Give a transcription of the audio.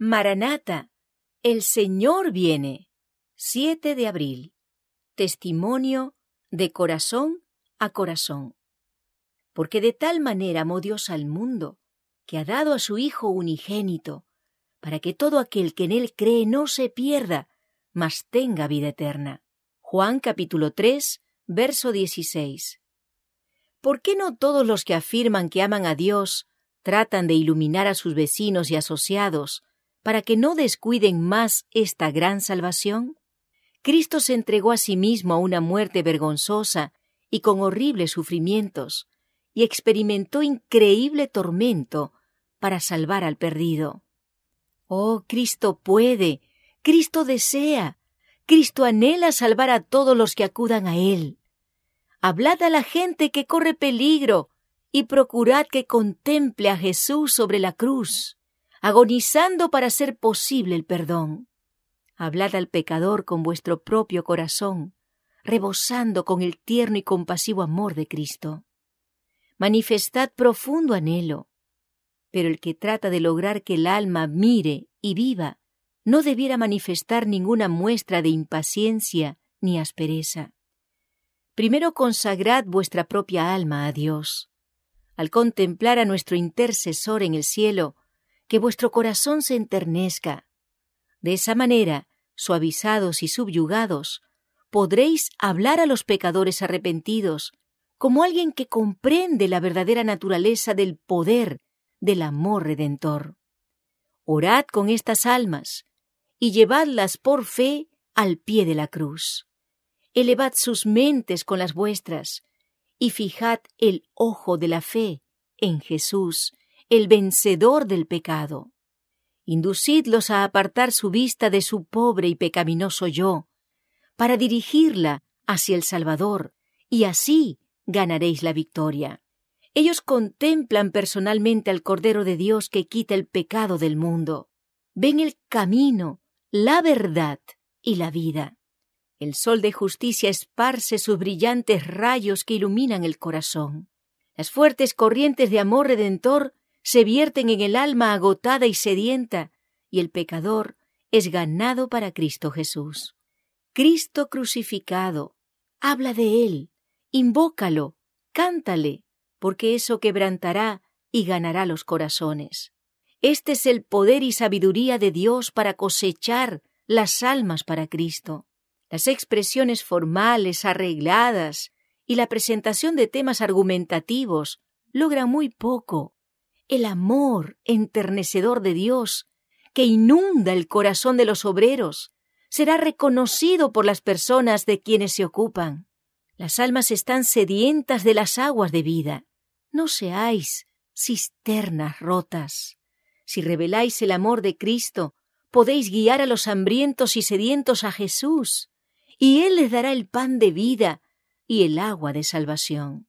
Maranata, el Señor viene. 7 de abril. Testimonio de corazón a corazón. Porque de tal manera amó Dios al mundo, que ha dado a su Hijo unigénito, para que todo aquel que en él cree no se pierda, mas tenga vida eterna. Juan capítulo 3, verso 16. ¿Por qué no todos los que afirman que aman a Dios tratan de iluminar a sus vecinos y asociados para que no descuiden más esta gran salvación? Cristo se entregó a sí mismo a una muerte vergonzosa y con horribles sufrimientos, y experimentó increíble tormento para salvar al perdido. Oh, Cristo puede, Cristo desea, Cristo anhela salvar a todos los que acudan a Él. Hablad a la gente que corre peligro y procurad que contemple a Jesús sobre la cruz, agonizando para hacer posible el perdón. Hablad al pecador con vuestro propio corazón, rebosando con el tierno y compasivo amor de Cristo. Manifestad profundo anhelo, pero el que trata de lograr que el alma mire y viva no debiera manifestar ninguna muestra de impaciencia ni aspereza. Primero consagrad vuestra propia alma a Dios. Al contemplar a nuestro intercesor en el cielo, que vuestro corazón se enternezca. De esa manera, suavizados y subyugados, podréis hablar a los pecadores arrepentidos como alguien que comprende la verdadera naturaleza del poder del amor redentor. Orad con estas almas y llevadlas por fe al pie de la cruz. Elevad sus mentes con las vuestras y fijad el ojo de la fe en Jesús, el vencedor del pecado. Inducidlos a apartar su vista de su pobre y pecaminoso yo, para dirigirla hacia el Salvador, y así ganaréis la victoria. Ellos contemplan personalmente al Cordero de Dios que quita el pecado del mundo. Ven el camino, la verdad y la vida. El sol de justicia esparce sus brillantes rayos que iluminan el corazón. Las fuertes corrientes de amor redentor se vierten en el alma agotada y sedienta, y el pecador es ganado para Cristo Jesús. Cristo crucificado, habla de Él, invócalo, cántale, porque eso quebrantará y ganará los corazones. Este es el poder y sabiduría de Dios para cosechar las almas para Cristo. Las expresiones formales, arregladas y la presentación de temas argumentativos logran muy poco. El amor enternecedor de Dios, que inunda el corazón de los obreros, será reconocido por las personas de quienes se ocupan. Las almas están sedientas de las aguas de vida. No seáis cisternas rotas. Si reveláis el amor de Cristo, podéis guiar a los hambrientos y sedientos a Jesús, y Él les dará el pan de vida y el agua de salvación.